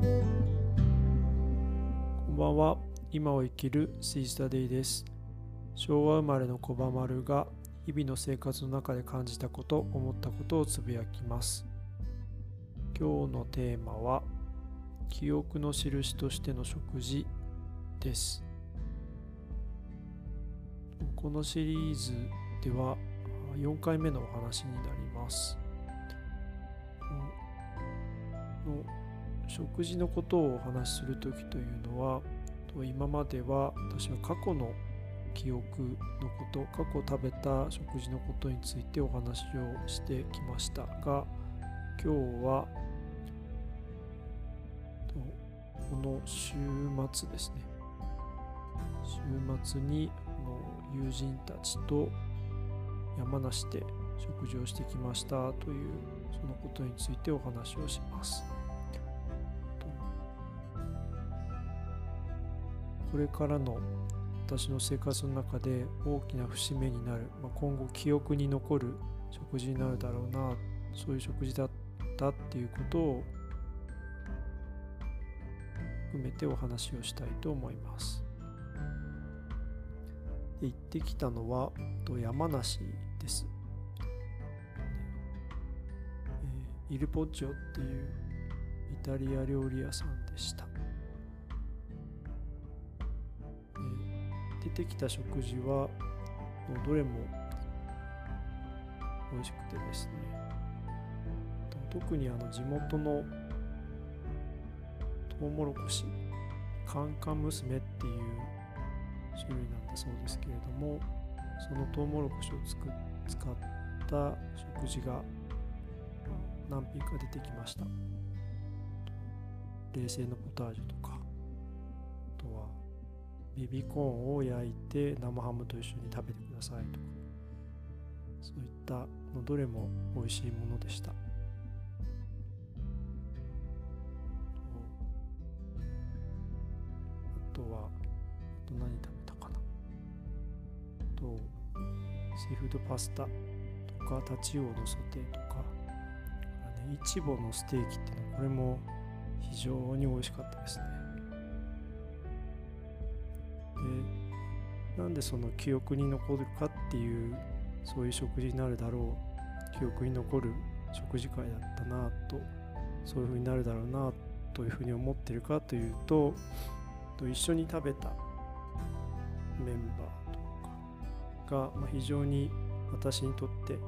こんばんは。今を生きるシースタデイです。昭和生まれの小バ丸が日々の生活の中で感じたこと思ったことをつぶやきます。今日のテーマは記憶の印としての食事です。このシリーズでは4回目のお話になります。の食事のことをお話しする時というのは今までは私は過去の記憶のこと過去食べた食事のことについてお話をしてきましたが今日はこの週末ですね週末に友人たちと山梨で食事をしてきましたというそのことについてお話をします。これからの私の生活の中で大きな節目になる、まあ、今後記憶に残る食事になるだろうなそういう食事だったっていうことを含めてお話をしたいと思います。で行ってきたのは山梨です。イルポッチョっていうイタリア料理屋さんでした。出てきた食事はどれも美味しくてですね。特にあの地元のトウモロコシカンカン娘っていう種類なんだそうですけれどもそのトウモロコシをつく使った食事が何品か出てきました。冷製のポタージュとかベビーコーンを焼いて生ハムと一緒に食べてくださいとか。そういったのどれも美味しいものでした。あとはあと何食べたかな。あとシーフードパスタとかタチウオのソテーとか。イチボのステーキっていうのこれも非常に美味しかったですね。なんでその記憶に残るかっていうそういう食事になるだろう記憶に残る食事会だったなとそういうふうになるだろうなというふうに思ってるかというと一緒に食べたメンバーとかが、非常に私にとって、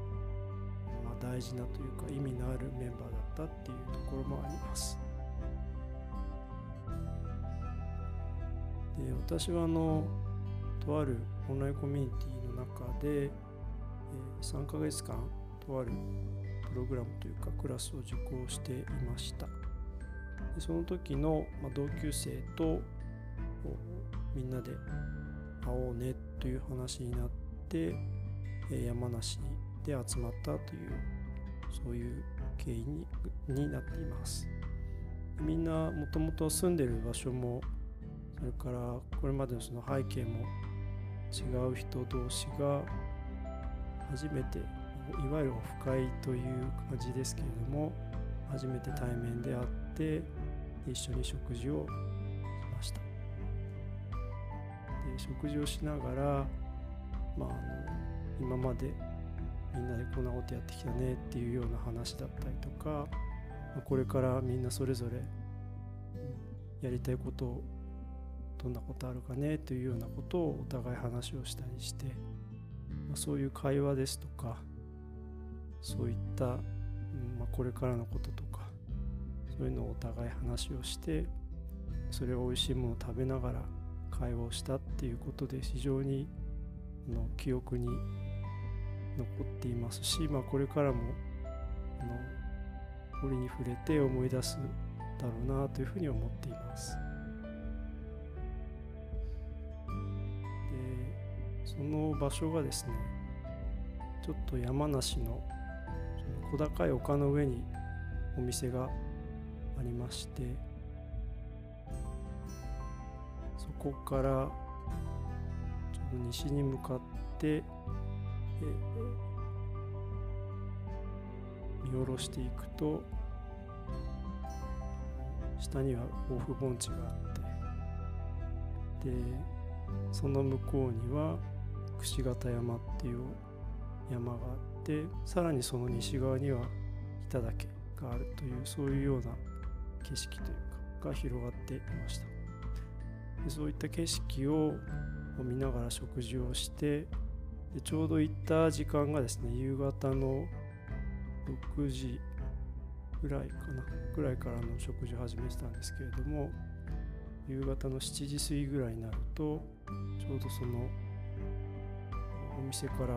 大事なというか意味のあるメンバーだったっていうところもあります。で私はあのとあるオンラインコミュニティの中で、え3ヶ月間とあるプログラムというかクラスを受講していました。でその時の、ま同級生とみんなで会おうねという話になってえ山梨で集まったというそういう経緯にになっています。みんなもともと住んでる場所もそれからこれまでのその背景も違う人同士が初めていわゆるオフ会という感じですけれども初めて対面で会って一緒に食事をしました。で食事をしながら、まあ、あの今までみんなでこんなことやってきたねっていうような話だったりとかこれからみんなそれぞれやりたいことをどんなことあるかねというようなことをお互い話をしたりして、まあ、そういう会話ですとかそういった、うんまあ、これからのこととかそういうのをお互い話をしてそれを美味しいものを食べながら会話をしたっていうことで非常にの記憶に残っていますし、まあ、これからもあの折に触れて思い出すだろうなというふうに思っています。その場所がですねちょっと山梨の小高い丘の上にお店がありましてそこからちょっと西に向かって見下ろしていくと下には甲府盆地があってでその向こうには櫛形山っていう山があってさらにその西側には北岳があるというそういうような景色というかが広がっていました。でそういった景色を見ながら食事をしてでちょうど行った時間がですね夕方の6時ぐらいかなぐらいからの食事を始めてたんですけれども夕方の7時過ぎぐらいになるとちょうどそのお店から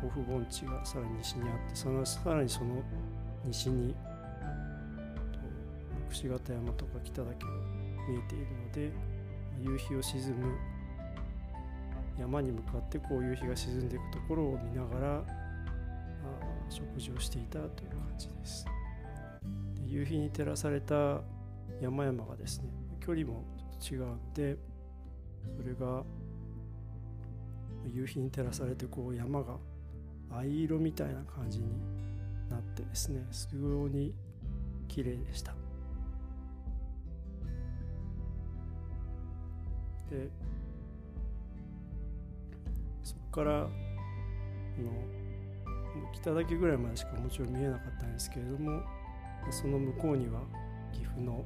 甲府盆地がさらに西にあってさらにその西に櫛形山とか北岳が見えているので夕日を沈む山に向かってこう夕日が沈んでいくところを見ながら食事をしていたという感じです。で夕日に照らされた山々がですね距離もちょっと違うのでそれが夕日に照らされてこう山が藍色みたいな感じになってですねすごに綺麗でした。でそこからの北岳ぐらいまでしかもちろん見えなかったんですけれどもその向こうには岐阜の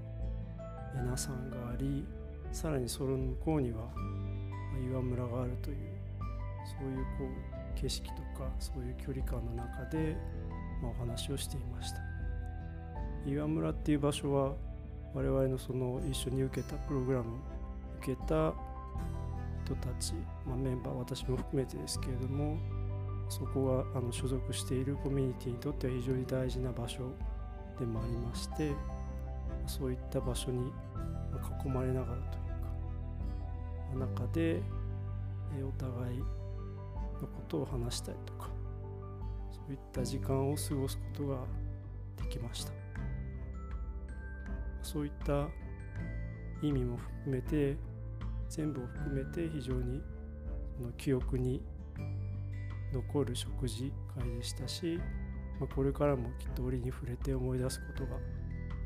恵那山がありさらにその向こうには岩村があるというそういうこう景色とかそういう距離感の中で、まあ、お話をしていました。岩村っていう場所は我々のその一緒に受けたプログラム受けた人たち、まあ、メンバー私も含めてですけれどもそこがあの所属しているコミュニティにとっては非常に大事な場所でもありましてそういった場所に囲まれながらというか中でお互いのことを話したりとかそういった時間を過ごすことができましたそういった意味も含めて全部を含めて非常にその記憶に残る食事会でしたし、まあ、これからもきっと折に触れて思い出すことが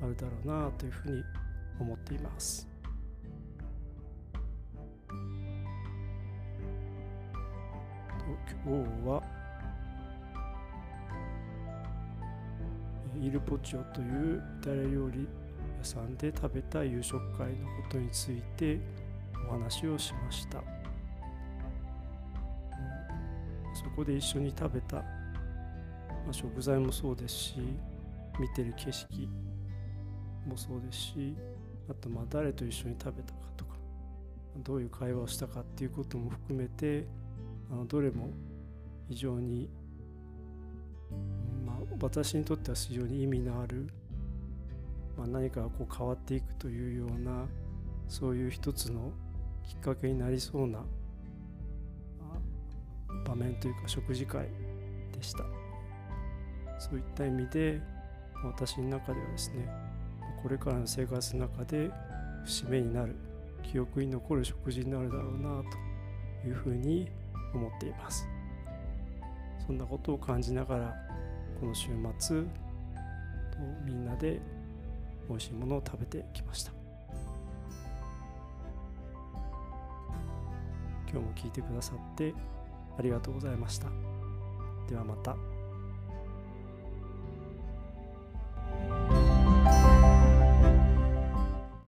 あるだろうなというふうに思っています。今日はイルポチオというイタリア料理屋さんで食べた夕食会のことについてお話をしました。そこで一緒に食べた、まあ、食材もそうですし見てる景色もそうですしあとまあ誰と一緒に食べたかとかどういう会話をしたかっていうことも含めてあのどれも非常に、まあ、私にとっては非常に意味のある、まあ、何かこう変わっていくというようなそういう一つのきっかけになりそうな場面というか食事会でした。そういった意味で私の中ではですねこれからの生活の中で節目になる記憶に残る食事になるだろうなというふうに思っていますそんなことを感じながらこの週末みんなで美味しいものを食べてきました今日も聞いてくださってありがとうございました。ではまた。